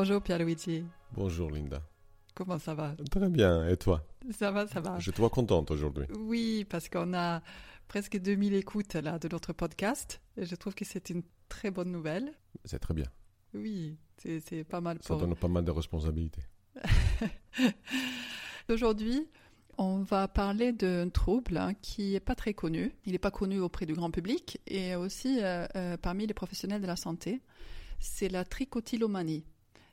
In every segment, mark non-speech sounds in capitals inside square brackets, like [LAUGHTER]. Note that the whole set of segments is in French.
Bonjour Pierluigi. Bonjour Linda. Comment ça va? Très bien, et toi? Ça va, ça va. Je te vois contente aujourd'hui. Oui, parce qu'on a presque 2000 écoutes là de notre podcast et je trouve que c'est une très bonne nouvelle. C'est très bien. Oui, c'est pas mal Ça donne pas mal de responsabilités. [LAUGHS] Aujourd'hui, on va parler d'un trouble hein, qui n'est pas très connu. Il n'est pas connu auprès du grand public et aussi euh, euh, parmi les professionnels de la santé. C'est la tricotylomanie.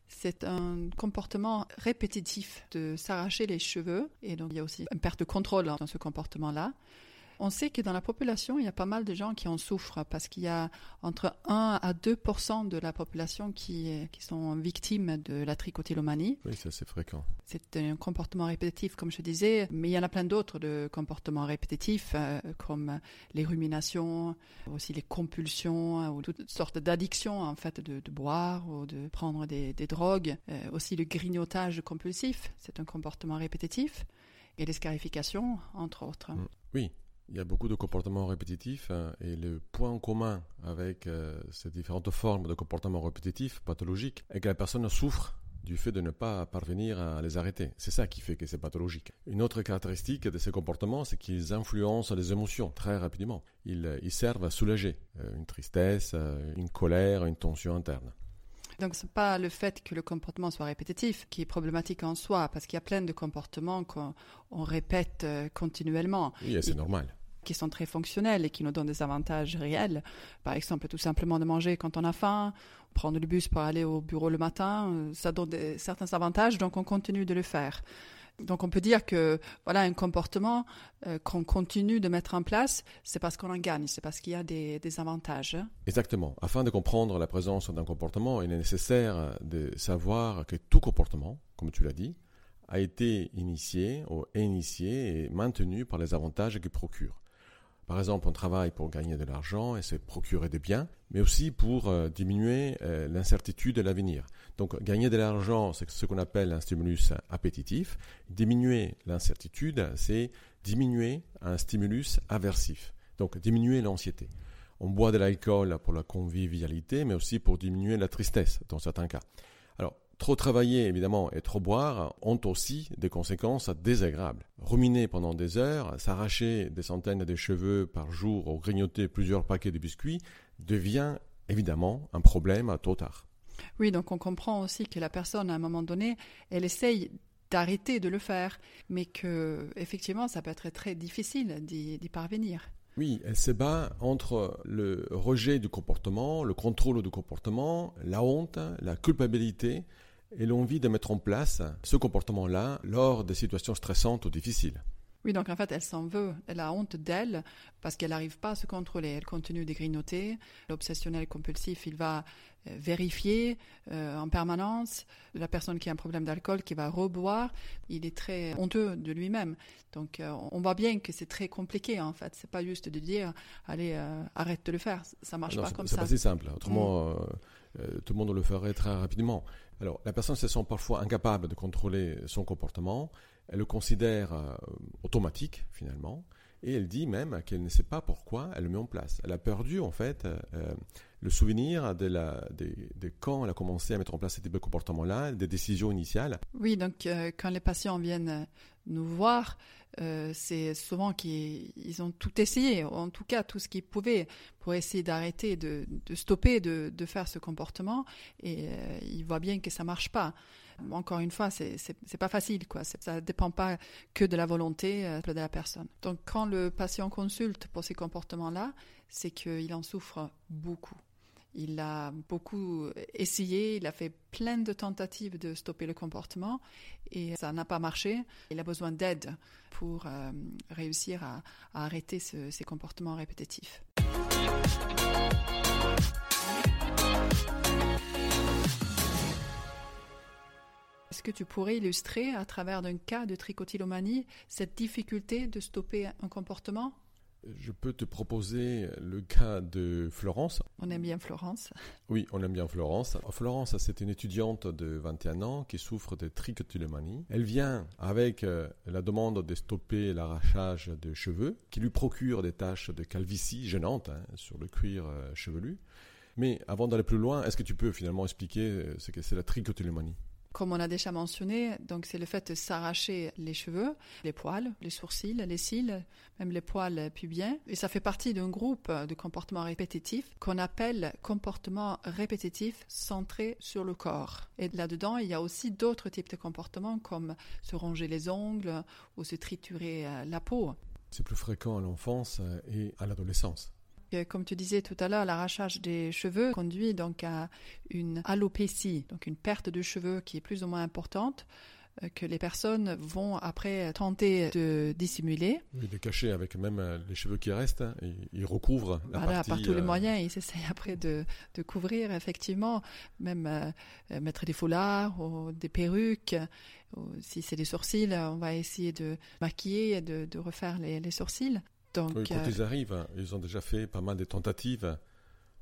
C'est un comportement répétitif de s'arracher les cheveux et donc il y a aussi une perte de contrôle dans ce comportement-là. On sait que dans la population, il y a pas mal de gens qui en souffrent parce qu'il y a entre 1 à 2% de la population qui, qui sont victimes de la tricotylomanie. Oui, c'est assez fréquent. C'est un comportement répétitif, comme je disais, mais il y en a plein d'autres de comportements répétitifs, euh, comme les ruminations, aussi les compulsions, ou toutes sortes d'addictions, en fait, de, boire ou de prendre des, drogues. Euh, aussi le grignotage compulsif, c'est un comportement répétitif. Et les scarifications, entre autres. Mm. Oui, il y a beaucoup de comportements répétitifs hein, et le point commun avec euh, ces différentes formes de comportements répétitifs pathologiques est que la personne souffre du fait de ne pas parvenir à les arrêter. C'est ça qui fait que c'est pathologique. Une autre caractéristique de ces comportements, c'est qu'ils influencent les émotions très rapidement. Ils, ils servent à soulager euh, une tristesse, euh, une colère, une tension interne. Donc ce n'est pas le fait que le comportement soit répétitif qui est problématique en soi, parce qu'il y a plein de comportements qu'on répète euh, continuellement. Oui, c'est normal qui sont très fonctionnels et qui nous donnent des avantages réels. Par exemple, tout simplement de manger quand on a faim, prendre le bus pour aller au bureau le matin, euh, ça donne certains avantages, donc on continue de le faire. Donc on peut dire que voilà un comportement euh, qu'on continue de mettre en place, c'est parce qu'on en gagne, c'est parce qu'il y a des, avantages. Exactement. Afin de comprendre la présence d'un comportement, il est nécessaire de savoir que tout comportement, comme tu l'as dit, a été initié initié et maintenu par les avantages qu'il procure. Par exemple, on travaille pour gagner de l'argent et se procurer des biens, mais aussi pour euh, diminuer euh, l'incertitude de l'avenir. Donc, gagner de l'argent, c'est ce qu'on appelle un stimulus appétitif. Diminuer l'incertitude, c'est diminuer un stimulus aversif. Donc, diminuer l'anxiété. On boit de l'alcool pour la convivialité, mais aussi pour diminuer la tristesse, dans certains cas. Trop travailler, évidemment, et trop boire ont aussi des conséquences désagréables. Ruminer pendant des heures, s'arracher des centaines de cheveux par jour ou grignoter plusieurs paquets de biscuits devient évidemment un problème à tôt tard. Oui, donc on comprend aussi que la personne, à un moment donné, elle essaye d'arrêter de le faire, mais que effectivement, ça peut être très difficile d'y parvenir. Oui, elle se bat entre le rejet du comportement, le contrôle du comportement, la honte, la culpabilité et l'envie de mettre en place ce comportement-là lors des situations stressantes ou difficiles. Oui, donc en fait, elle s'en veut. Elle a honte d'elle parce qu'elle n'arrive pas à se contrôler. Elle continue de grignoter. L'obsessionnel compulsif, il va euh, vérifier euh, en permanence. La personne qui a un problème d'alcool, qui va reboire, il est très honteux de lui-même. Donc euh, on voit bien que c'est très compliqué en fait. C'est pas juste de dire allez arrête de le faire. Ça marche pas comme ça. C'est pas si simple. Autrement, mm. tout le monde le ferait très rapidement. Alors la personne se sent parfois incapable de contrôler son comportement. Elle le considère euh, automatique finalement, et elle dit même qu'elle ne sait pas pourquoi elle le met en place. Elle a perdu en fait euh, euh, le souvenir de, la, quand elle a commencé à mettre en place ce type de comportement-là, des décisions initiales. Oui, donc quand les patients viennent nous voir, c'est souvent qu'ils ont tout essayé, en tout cas tout ce qu'ils pouvaient pour essayer d'arrêter, de, de, stopper de, faire ce comportement, et ils voient bien que ça marche pas. Encore une fois, c'est pas facile, quoi. Ça dépend pas que de la volonté euh, de la personne. Donc, quand le patient consulte pour ces comportements-là, c'est qu'il en souffre beaucoup. Il a beaucoup essayé, il a fait plein de tentatives de stopper le comportement et ça n'a pas marché. Il a besoin d'aide pour euh, réussir à, arrêter ces comportements répétitifs. Est-ce que tu pourrais illustrer à travers d'un cas de tricotylomanie cette difficulté de stopper un comportement? Je peux te proposer le cas de Florence. On aime bien Florence. Oui, on aime bien Florence. Florence, c'est une étudiante de 21 ans qui souffre de tricotylomanie. Elle vient avec euh, la demande de stopper l'arrachage de cheveux, qui lui procure des taches de calvitie gênantes hein, sur le cuir euh, chevelu. Mais avant d'aller plus loin, est-ce que tu peux finalement expliquer ce que c'est la trichotillomanie? Comme on a déjà mentionné, donc c'est le fait de s'arracher les cheveux, les poils, les sourcils, les cils, même les poils pubiens. Et ça fait partie d'un groupe de comportements répétitifs qu'on appelle comportements répétitifs centrés sur le corps. Et là-dedans, il y a aussi d'autres types de comportements comme se ronger les ongles ou se triturer euh, la peau. C'est plus fréquent à l'enfance et à l'adolescence. Comme tu disais tout à l'heure, l'arrachage des cheveux conduit donc à une alopécie, donc une perte de cheveux qui est plus ou moins importante euh, que les personnes vont après tenter de dissimuler. Oui, de cacher avec même euh, les cheveux qui restent, hein, ils recouvrent la voilà, par tous les euh, moyens, ils essayent après de, de couvrir effectivement, même mettre des foulards ou des perruques. Ou, si c'est des sourcils, on va essayer de maquiller, de, de refaire les, les sourcils quand euh, ils arrivent, ils ont déjà fait pas mal de tentatives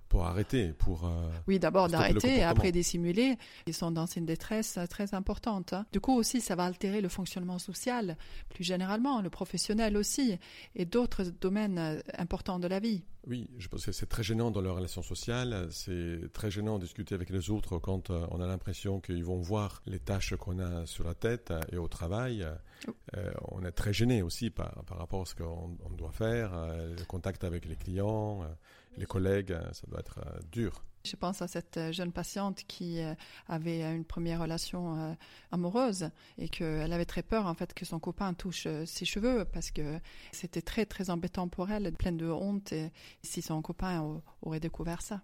pour arrêter, pour... Euh, oui, d'abord d'arrêter et après dissimuler. Ils sont dans une détresse très importante. Hein. Du coup aussi, ça va altérer le fonctionnement social, plus généralement, le professionnel aussi, et d'autres domaines euh, importants de la vie. Oui, je pense que c'est très gênant dans leurs relations sociales. C'est très gênant de discuter avec les autres quand on a l'impression qu'ils vont voir les tâches qu'on a sur la tête et au travail. Euh, on est très gêné aussi par, par rapport à ce qu'on doit faire, euh, le contact avec les clients, euh, les collègues, ça doit être dur. Je pense à cette jeune patiente qui avait une première relation amoureuse et qu'elle avait très peur en fait que son copain touche ses cheveux parce que c'était très très embêtant pour elle, pleine de honte si son copain aurait découvert ça.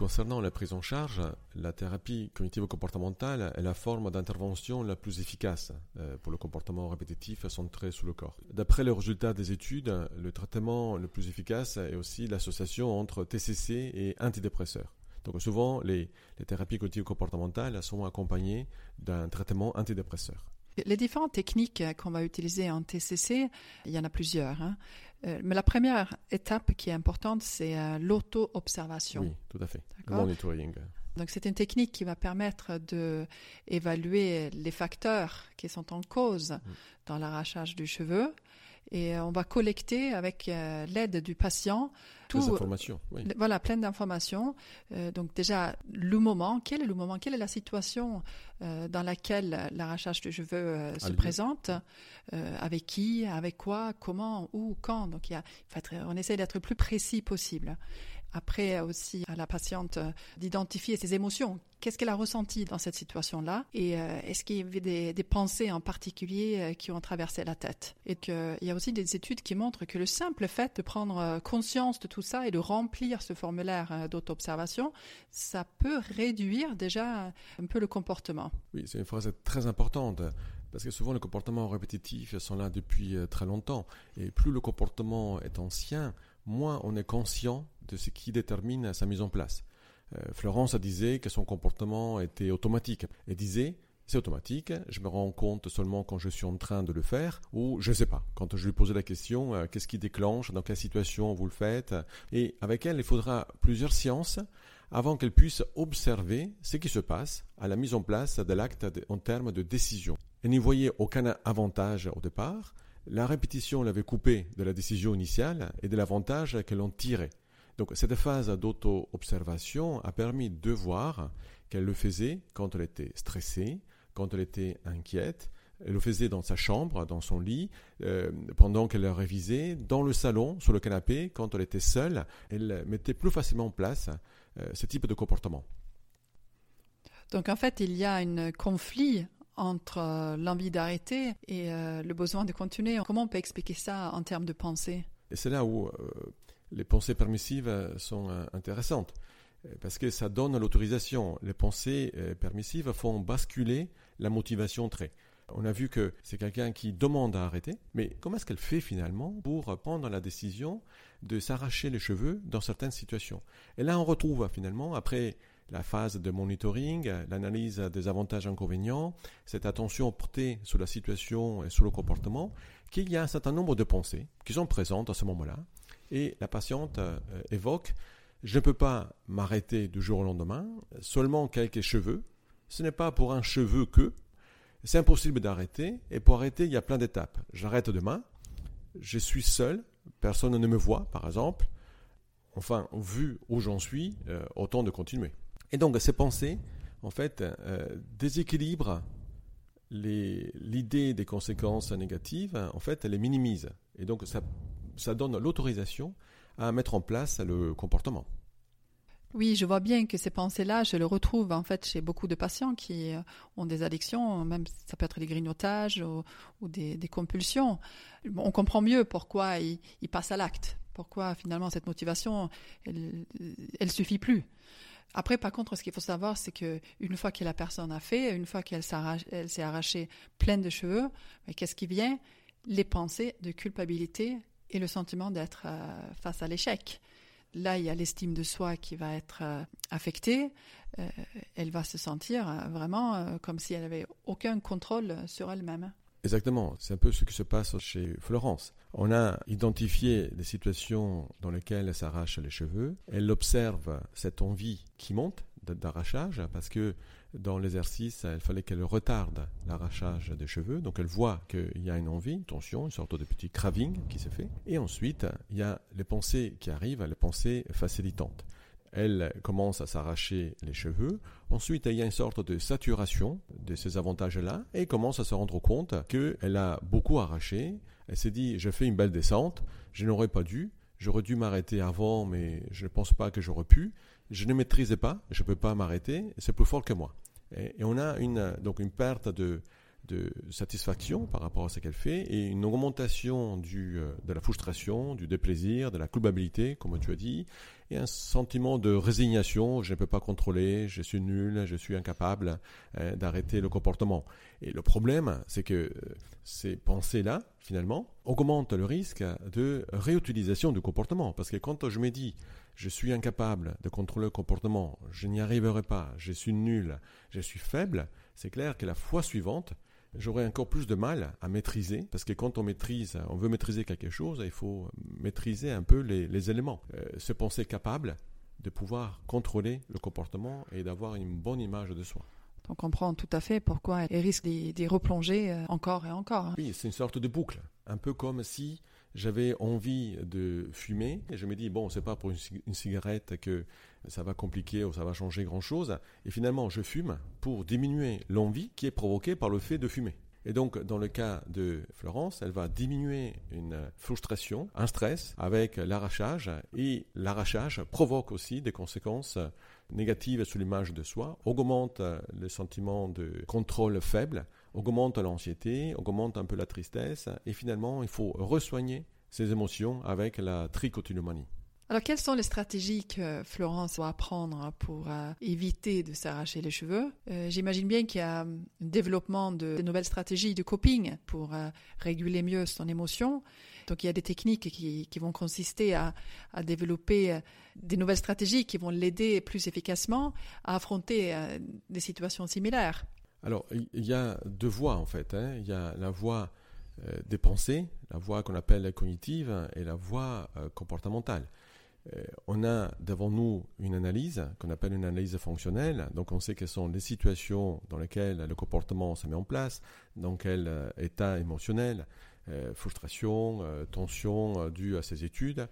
Concernant la prise en charge, la thérapie cognitivo-comportementale est la forme d'intervention la plus efficace euh, pour le comportement répétitif centré sur le corps. D'après les résultats des études, le traitement le plus efficace est aussi l'association entre TCC et antidépresseurs. Donc souvent, les, thérapies cognitivo-comportementales sont accompagnées d'un traitement antidépresseur. Les différentes techniques qu'on va utiliser en TCC, il y en a plusieurs. Hein. Euh, mais la première étape qui est importante, c'est euh, l'auto-observation. Oui, tout à fait. Le monitoring. Donc c'est une technique qui va permettre de évaluer les facteurs qui sont en cause mm. dans l'arrachage du cheveu et euh, on va collecter avec l'aide du patient tout, informations. Oui. Voilà, plein d'informations. donc déjà le moment, quel est le moment, quelle est la situation dans laquelle l'arrachage de cheveux se présente, avec qui, avec quoi, comment, où, quand. Donc il y a, on essaie d'être le plus précis possible. Après aussi à la patiente d'identifier ses émotions. Qu'est-ce qu'elle a ressenti dans cette situation-là? Et euh, est-ce qu'il y avait des, pensées en particulier euh, qui ont traversé la tête? Et qu'il y a aussi des études qui montrent que le simple fait de prendre euh, conscience de tout ça et de remplir ce formulaire d'auto-observation, ça peut réduire déjà un peu le comportement. Oui, c'est une phrase très importante. Parce que souvent les comportements répétitifs sont là depuis très longtemps. Et plus le comportement est ancien, moins on est conscient ce qui détermine sa mise en place. Euh, Florence disait que son comportement était automatique. Elle disait c'est automatique, je me rends compte seulement quand je suis en train de le faire, ou je ne sais pas, quand je lui pose la question, euh, qu'est-ce qui déclenche, dans quelle situation vous le faites? Et avec elle, il faudra plusieurs séances avant qu'elle puisse observer ce qui se passe à la mise en place de l'acte en termes de décision. Elle n'y voyait aucun avantage au départ, la répétition l'avait coupée de la décision initiale et de l'avantage qu'elle en tirait. Donc cette phase d'auto-observation a permis de voir qu'elle le faisait quand elle était stressée, quand elle était inquiète, elle le faisait dans sa chambre, dans son lit, euh, pendant qu'elle révisait, dans le salon, sur le canapé, quand elle était seule. Elle mettait plus facilement en place euh, ce type de comportement. Donc en fait, il y a un conflit entre euh, l'envie d'arrêter et le besoin de continuer. Comment on peut expliquer ça en termes de pensée? Et c'est là où les pensées permissives sont euh, intéressantes euh, parce que ça donne l'autorisation. Les pensées euh, permissives font basculer la motivation très. On a vu que c'est quelqu'un qui demande à arrêter, mais comment est-ce qu'elle fait finalement pour prendre la décision de s'arracher les cheveux dans certaines situations? Et là, on retrouve finalement, après la phase de monitoring, l'analyse des avantages et inconvénients, cette attention portée sur la situation et sur le comportement, qu'il y a un certain nombre de pensées qui sont présentes à ce moment-là et la patiente euh, évoque, je ne peux pas m'arrêter du jour au lendemain, seulement quelques cheveux ce n'est pas pour un cheveu que. C'est impossible d'arrêter. Et pour arrêter, il y a plein d'étapes. J'arrête demain. Je suis seul. Personne ne me voit, par exemple. Enfin, vu où j'en suis, euh, autant de continuer. Et donc, ces pensées, en fait, euh, déséquilibrent l'idée des conséquences négatives. En fait, elle les minimise. Et donc, ça, ça donne l'autorisation à mettre en place le comportement. Oui, je vois bien que ces pensées-là, je le retrouve en fait chez beaucoup de patients qui euh, ont des addictions, même ça peut être des grignotages ou, des, compulsions. On comprend mieux pourquoi ils, passent à l'acte, pourquoi finalement cette motivation, elle, elle suffit plus. Après, par contre, ce qu'il faut savoir, c'est que une fois que la personne a fait, une fois qu'elle s'est arrachée pleine de cheveux, qu'est-ce qui vient? Les pensées de culpabilité et le sentiment d'être euh, face à l'échec. Là, il y a l'estime de soi qui va être euh, affectée. Euh, elle va se sentir vraiment comme si elle n'avait aucun contrôle sur elle-même. Exactement, c'est un peu ce qui se passe chez Florence. On a identifié des situations dans lesquelles elle s'arrache les cheveux. Elle observe cette envie qui monte d'arrachage parce que dans l'exercice, il fallait qu'elle retarde l'arrachage des cheveux. Donc elle voit qu'il y a une envie, une tension, une sorte de petit craving qui se fait. Et ensuite, il y a les pensées qui arrivent, les pensées facilitantes. Elle commence à s'arracher les cheveux. Ensuite, il y a une sorte de saturation de ces avantages-là et commence à se rendre compte qu'elle a beaucoup arraché. Elle s'est dit, je fais une belle descente, je n'aurais pas dû, j'aurais dû m'arrêter avant, mais je ne pense pas que j'aurais pu je ne maîtrisais pas, je ne peux pas m'arrêter, c'est plus fort que moi. Et, on a une, donc une perte de, de satisfaction par rapport à ce qu'elle fait et une augmentation du, euh, de la frustration, du déplaisir, de la culpabilité, comme tu as dit, et un sentiment de résignation, je ne peux pas contrôler, je suis nul, je suis incapable euh, d'arrêter le comportement. Et le problème, c'est que euh, ces pensées-là, finalement, augmentent le risque de réutilisation du comportement. Parce que quand je me dis, je suis incapable de contrôler le comportement, je n'y arriverai pas, je suis nul, je suis faible, c'est clair que la fois suivante, j'aurai encore plus de mal à maîtriser, parce que quand on maîtrise, on veut maîtriser quelque chose, il faut maîtriser un peu les, éléments, euh, se penser capable de pouvoir contrôler le comportement et d'avoir une bonne image de soi. On comprend tout à fait pourquoi elle risque d'y replonger euh, encore et encore. Hein. Oui, c'est une sorte de boucle, un peu comme si j'avais envie de fumer et je me dis bon c'est pas pour une, cigarette que ça va compliquer ou ça va changer grand chose et finalement je fume pour diminuer l'envie qui est provoquée par le fait de fumer. Et donc dans le cas de Florence elle va diminuer une frustration un stress avec l'arrachage et l'arrachage provoque aussi des conséquences négatives sur l'image de soi augmente le sentiment de contrôle faible augmente l'anxiété, augmente un peu la tristesse, et finalement, il faut resoigner ces émotions avec la trichotillomanie. Alors, quelles sont les stratégies que Florence doit apprendre pour euh, éviter de s'arracher les cheveux? Euh, J'imagine bien qu'il y a un développement de, nouvelles stratégies de coping pour euh, réguler mieux son émotion. Donc, il y a des techniques qui, vont consister à, développer des nouvelles stratégies qui vont l'aider plus efficacement à affronter des situations similaires. Alors, il y a deux voies en fait. Hein. Il y a la voie euh, des pensées, la voie qu'on appelle cognitive, et la voie euh, comportementale. Euh, on a devant nous une analyse qu'on appelle une analyse fonctionnelle. Donc, on sait quelles sont les situations dans lesquelles le comportement se met en place, dans quel état émotionnel, frustration, tension due à ces études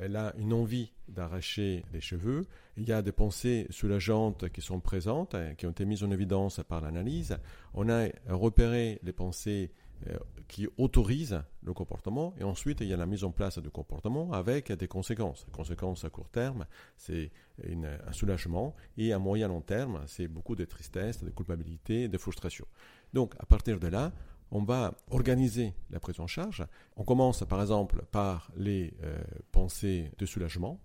elle a une envie d'arracher les cheveux. Il y a des pensées soulageantes qui sont présentes, hein, qui ont été mises en évidence par l'analyse. On a repéré les pensées euh, qui autorisent le comportement et ensuite il y a la mise en place du comportement avec des conséquences. Les conséquences à court terme, c'est un soulagement et à moyen long terme, c'est beaucoup de tristesse, de culpabilité, de frustration. Donc à partir de là, on va organiser la prise en charge. On commence par exemple par les euh, pensées de soulagement.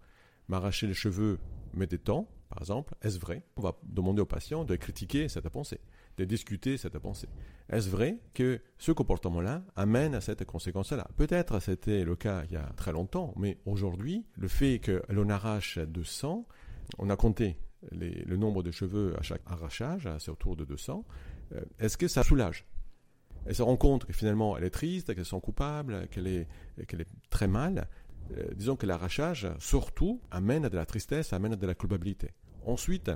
M'arracher les cheveux me détend, par exemple. Est-ce vrai? On va demander au patient de critiquer cette pensée, de discuter cette pensée. Est-ce vrai que ce comportement-là amène à cette conséquence-là? Peut-être c'était le cas il y a très longtemps, mais aujourd'hui, le fait que l'on arrache 200, on a compté le nombre de cheveux à chaque arrachage, c'est autour de 200, euh, est-ce que ça soulage? Elle se rend compte que finalement elle est triste, qu'elle se sent coupable, qu'elle est, qu'elle est très mal. Euh, disons que l'arrachage, surtout, amène à de la tristesse, amène à de la culpabilité. Ensuite,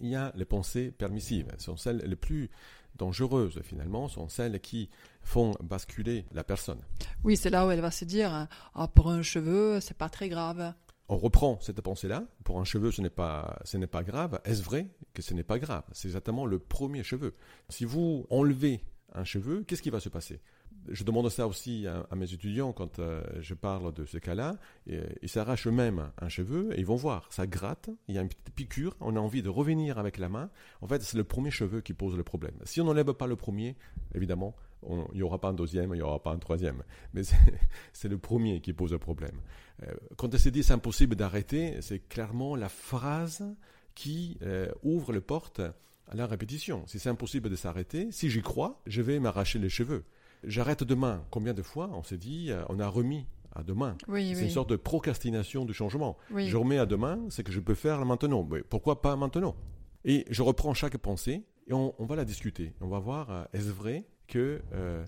il y a les pensées permissives. Ce sont celles les plus dangereuses finalement, sont celles qui font basculer la personne. Oui, c'est là où elle va se dire ah, pour un cheveu, c'est pas très grave. On reprend cette pensée-là. Pour un cheveu, ce n'est pas, ce n'est pas grave. Est-ce vrai que ce n'est pas grave? C'est exactement le premier cheveu. Si vous enlevez un cheveu, qu'est-ce qui va se passer? Je demande ça aussi à, mes étudiants quand euh, je parle de ce cas-là. Euh, ils s'arrachent eux-mêmes un cheveu et ils vont voir, ça gratte, il y a une petite piqûre, on a envie de revenir avec la main. En fait, c'est le premier cheveu qui pose le problème. Si on n'enlève pas le premier, évidemment, il n'y aura pas un deuxième, il n'y aura pas un troisième. Mais [LAUGHS] c'est le premier qui pose le problème. Euh, quand elle s'est dit c'est impossible d'arrêter, c'est clairement la phrase qui ouvre les portes à la répétition. Si c'est impossible de s'arrêter, si j'y crois, je vais m'arracher les cheveux. J'arrête demain. Combien de fois on s'est dit, euh, on a remis à demain? c'est une sorte de procrastination du changement. Je remets à demain, c'est que je peux faire maintenant. Mais pourquoi pas maintenant? Et je reprends chaque pensée et on, va la discuter. On va voir, euh, est-ce vrai que euh,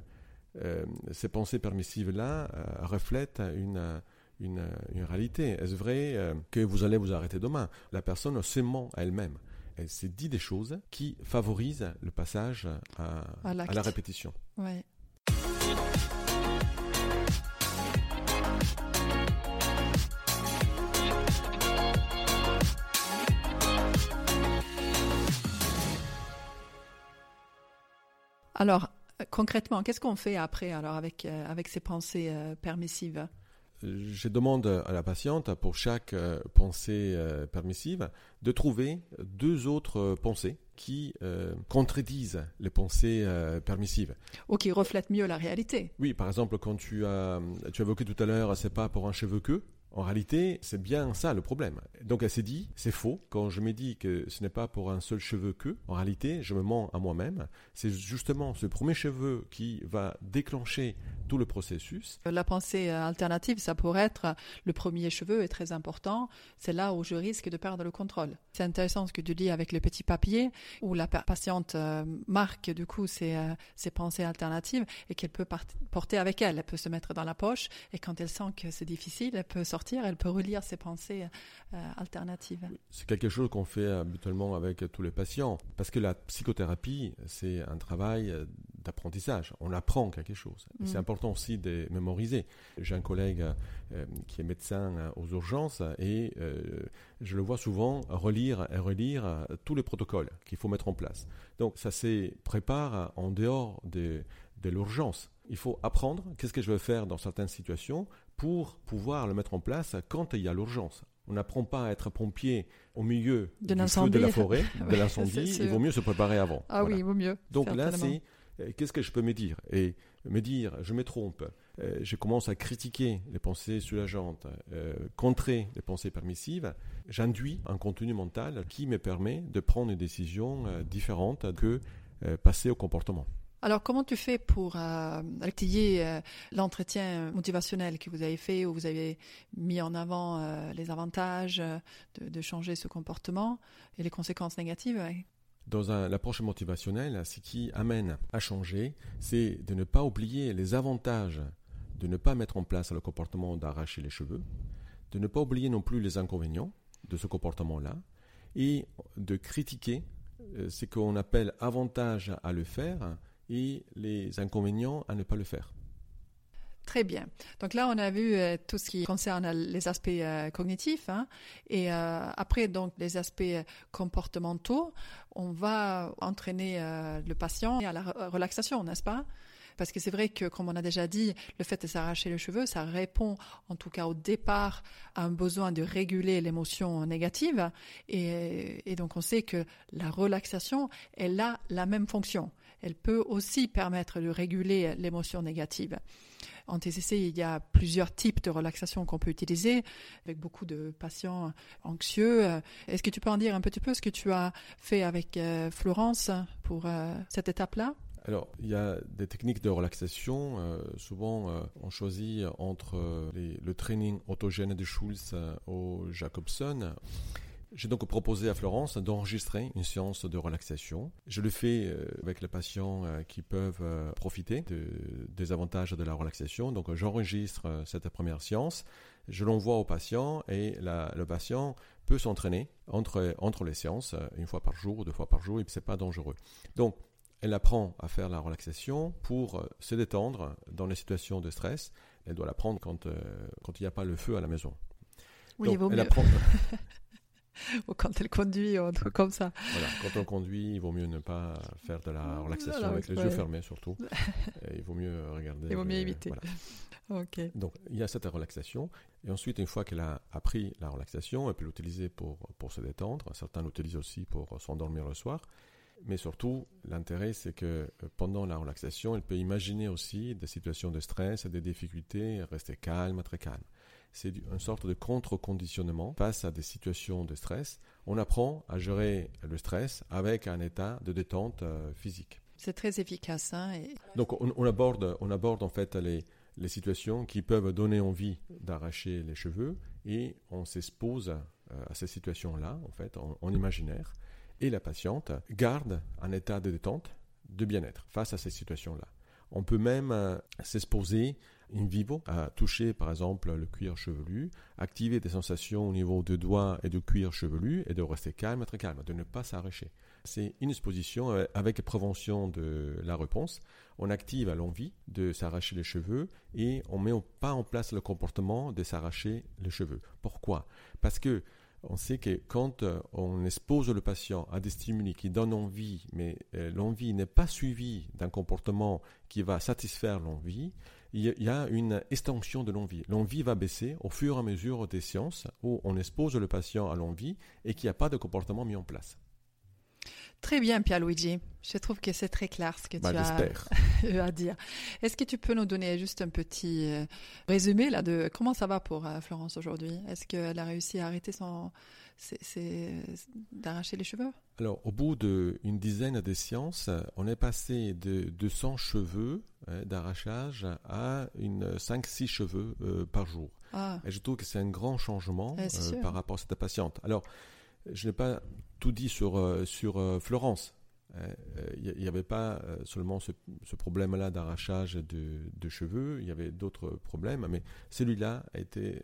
ces pensées permissives-là reflètent une, une, réalité? Est-ce vrai que vous allez vous arrêter demain? La personne se ment à elle-même. S'est dit des choses qui favorisent le passage à, la répétition. Ouais. Alors, concrètement, qu'est-ce qu'on fait après alors avec, euh, avec ces pensées euh, permissives? Je demande à la patiente, pour chaque euh, pensée permissive, de trouver deux autres pensées qui contredisent les pensées permissives. Ou qui reflètent mieux la réalité. Oui, par exemple, quand tu as, tu as évoqué tout à l'heure, c'est pas pour un cheveu que, en réalité, c'est bien ça le problème. Donc elle s'est dit, c'est faux. Quand je me dis que ce n'est pas pour un seul cheveu que, en réalité, je me mens à moi-même. C'est justement ce premier cheveu qui va déclencher tout le processus. La pensée euh, alternative, ça pourrait être le premier cheveu est très important. C'est là où je risque de perdre le contrôle. C'est intéressant ce que tu dis avec le petit papier où la patiente euh, marque du coup ses, euh, ses pensées alternatives et qu'elle peut porter avec elle. Elle peut se mettre dans la poche et quand elle sent que c'est difficile, elle peut sortir, elle peut relire ses pensées alternatives. C'est quelque chose qu'on fait habituellement avec tous les patients parce que la psychothérapie, c'est un travail d'apprentissage. On apprend quelque chose. C'est mm. important aussi de mémoriser. J'ai un collègue euh, qui est médecin euh, aux urgences et euh, je le vois souvent relire et relire tous les protocoles qu'il faut mettre en place. Donc ça se prépare en dehors de, de l'urgence. Il faut apprendre qu'est-ce que je vais faire dans certaines situations pour pouvoir le mettre en place quand il y a l'urgence. On n'apprend pas à être pompier au milieu de du feu de la forêt, [LAUGHS] de l'incendie. Il vaut mieux se préparer avant. Ah oui, il vaut mieux. Donc là, c'est qu'est-ce que je peux me dire? Et me dire, je me trompe, euh, je commence à critiquer les pensées soulageantes, euh, contrer les pensées permissives, j'induis un contenu mental qui me permet de prendre une décision différente que passer au comportement. Alors, comment tu fais pour euh, l'entretien motivationnel que vous avez fait, où vous avez mis en avant les avantages de, changer ce comportement et les conséquences négatives dans l'approche motivationnelle, ce qui amène à changer, c'est de ne pas oublier les avantages de ne pas mettre en place le comportement d'arracher les cheveux, de ne pas oublier non plus les inconvénients de ce comportement-là, et de critiquer euh, ce qu'on appelle avantages à le faire et les inconvénients à ne pas le faire. Très bien. Donc là, on a vu euh, tout ce qui concerne les aspects euh, cognitifs. Hein. et euh, après, donc, les aspects comportementaux, on va entraîner le patient à la relaxation, n'est-ce pas? Parce que c'est vrai que, comme on a déjà dit, le fait de s'arracher les cheveux, ça répond, en tout cas au départ, à un besoin de réguler l'émotion négative. Et, et, donc, on sait que la relaxation, elle a la même fonction. Elle peut aussi permettre de réguler l'émotion négative. En TCC, il y a plusieurs types de relaxation qu'on peut utiliser avec beaucoup de patients anxieux. Est-ce que tu peux en dire un petit peu ce que tu as fait avec euh, Florence pour euh, cette étape-là? Alors, il y a des techniques de relaxation. Euh, souvent, on choisit entre le training autogène de Schulz au Jacobson. J'ai donc proposé à Florence d'enregistrer une séance de relaxation. Je le fais euh, avec les patients euh, qui peuvent euh, profiter des avantages de la relaxation. Donc j'enregistre cette première séance, je l'envoie au patient et le patient peut s'entraîner entre, entre les séances une fois par jour, deux fois par jour et ce n'est pas dangereux. Donc elle apprend à faire la relaxation pour se détendre dans les situations de stress. Elle doit l'apprendre quand, quand il n'y a pas le feu à la maison. Oui, il vaut mieux. [LAUGHS] [LAUGHS] ou quand elle conduit ou un truc comme ça. Voilà, quand on conduit, il vaut mieux ne pas faire de la relaxation avec les yeux fermés surtout. [LAUGHS] il vaut mieux regarder. Il vaut mieux éviter. [LAUGHS] ok. Donc il y a cette relaxation. Et ensuite, une fois qu'elle a appris la relaxation, elle peut l'utiliser pour, pour se détendre. Certains l'utilisent aussi pour s'endormir le soir. Mais surtout, l'intérêt, c'est que euh, pendant la relaxation, elle peut imaginer aussi des situations de stress, des difficultés, rester calme, très calme c'est une sorte de contre-conditionnement face à des situations de stress. On apprend à gérer le stress avec un état de détente euh, physique. C'est très efficace. Hein, Donc on, aborde, on aborde en fait les, les situations qui peuvent donner envie d'arracher les cheveux et on s'expose euh, à ces situations-là, en fait, en, imaginaire. Et la patiente garde un état de détente, de bien-être face à ces situations-là. On peut même euh, s'exposer in vivo à toucher par exemple le cuir chevelu, activer des sensations au niveau des doigts et du cuir chevelu et de rester calme, très calme, de ne pas s'arracher. C'est une exposition euh, avec prévention de la réponse. On active l'envie de s'arracher les cheveux et on met pas en place le comportement de s'arracher les cheveux. Pourquoi? Parce que on sait que quand euh, on expose le patient à des stimuli qui donnent envie, mais euh, l'envie n'est pas suivie d'un comportement qui va satisfaire l'envie, il y a une extension de l'envie. L'envie va baisser au fur et à mesure des séances où on expose le patient à l'envie et qu'il n'y a pas de comportement mis en place. Très bien, Pierluigi. Je trouve que c'est très clair ce que bah, tu as [LAUGHS] à dire. Est-ce que tu peux nous donner juste un petit euh, résumé là de comment ça va pour euh, Florence aujourd'hui? Est-ce qu'elle a réussi à arrêter son, d'arracher les cheveux? Alors, au bout d'une dizaine de séances, on est passé de 200 cheveux hein, d'arrachage à une 5-6 cheveux euh, par jour. Ah. Et je trouve que c'est un grand changement par rapport à cette patiente. Alors, je n'ai pas tout dit sur, euh, euh, Florence. Il euh, n'y avait pas seulement ce, problème-là d'arrachage de, cheveux, il y avait d'autres problèmes, mais celui-là été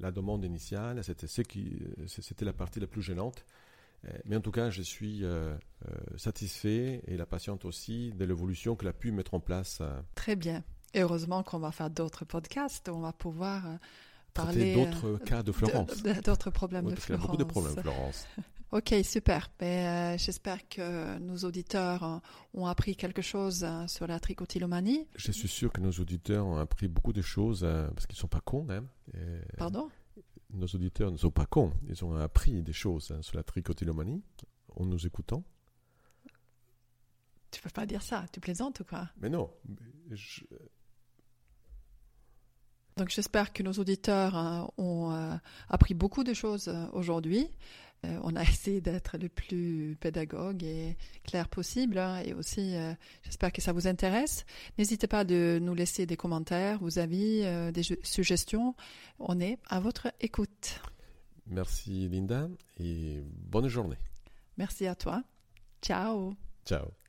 la demande initiale, c'était la partie la plus gênante. Mais en tout cas, je suis satisfait et la patiente aussi de l'évolution qu'elle a pu mettre en place. Très bien. Et heureusement qu'on va faire d'autres podcasts, on va pouvoir parler d'autres cas de Florence. D'autres problèmes de Florence. Beaucoup de problèmes, Florence. [LAUGHS] Ok, super. Euh, J'espère que nos auditeurs euh, ont appris quelque chose euh, sur la trichotillomanie. Je suis sûr que nos auditeurs ont appris beaucoup de choses parce qu'ils ne sont pas cons même. Pardon? Nos auditeurs ne sont pas cons. Ils ont appris des choses hein, sur la trichotillomanie en nous écoutant. Tu peux pas dire ça. Tu plaisantes ou quoi? Mais non. Donc j'espère que nos auditeurs ont appris beaucoup de choses aujourd'hui. Euh, on a [LAUGHS] essayé d'être le plus pédagogue et clair possible. Hein, et aussi, euh, j'espère que ça vous intéresse. N'hésitez pas de nous laisser des commentaires, vos avis, euh, des suggestions. On est à votre écoute. Merci Linda et bonne journée. Merci à toi. Ciao. Ciao.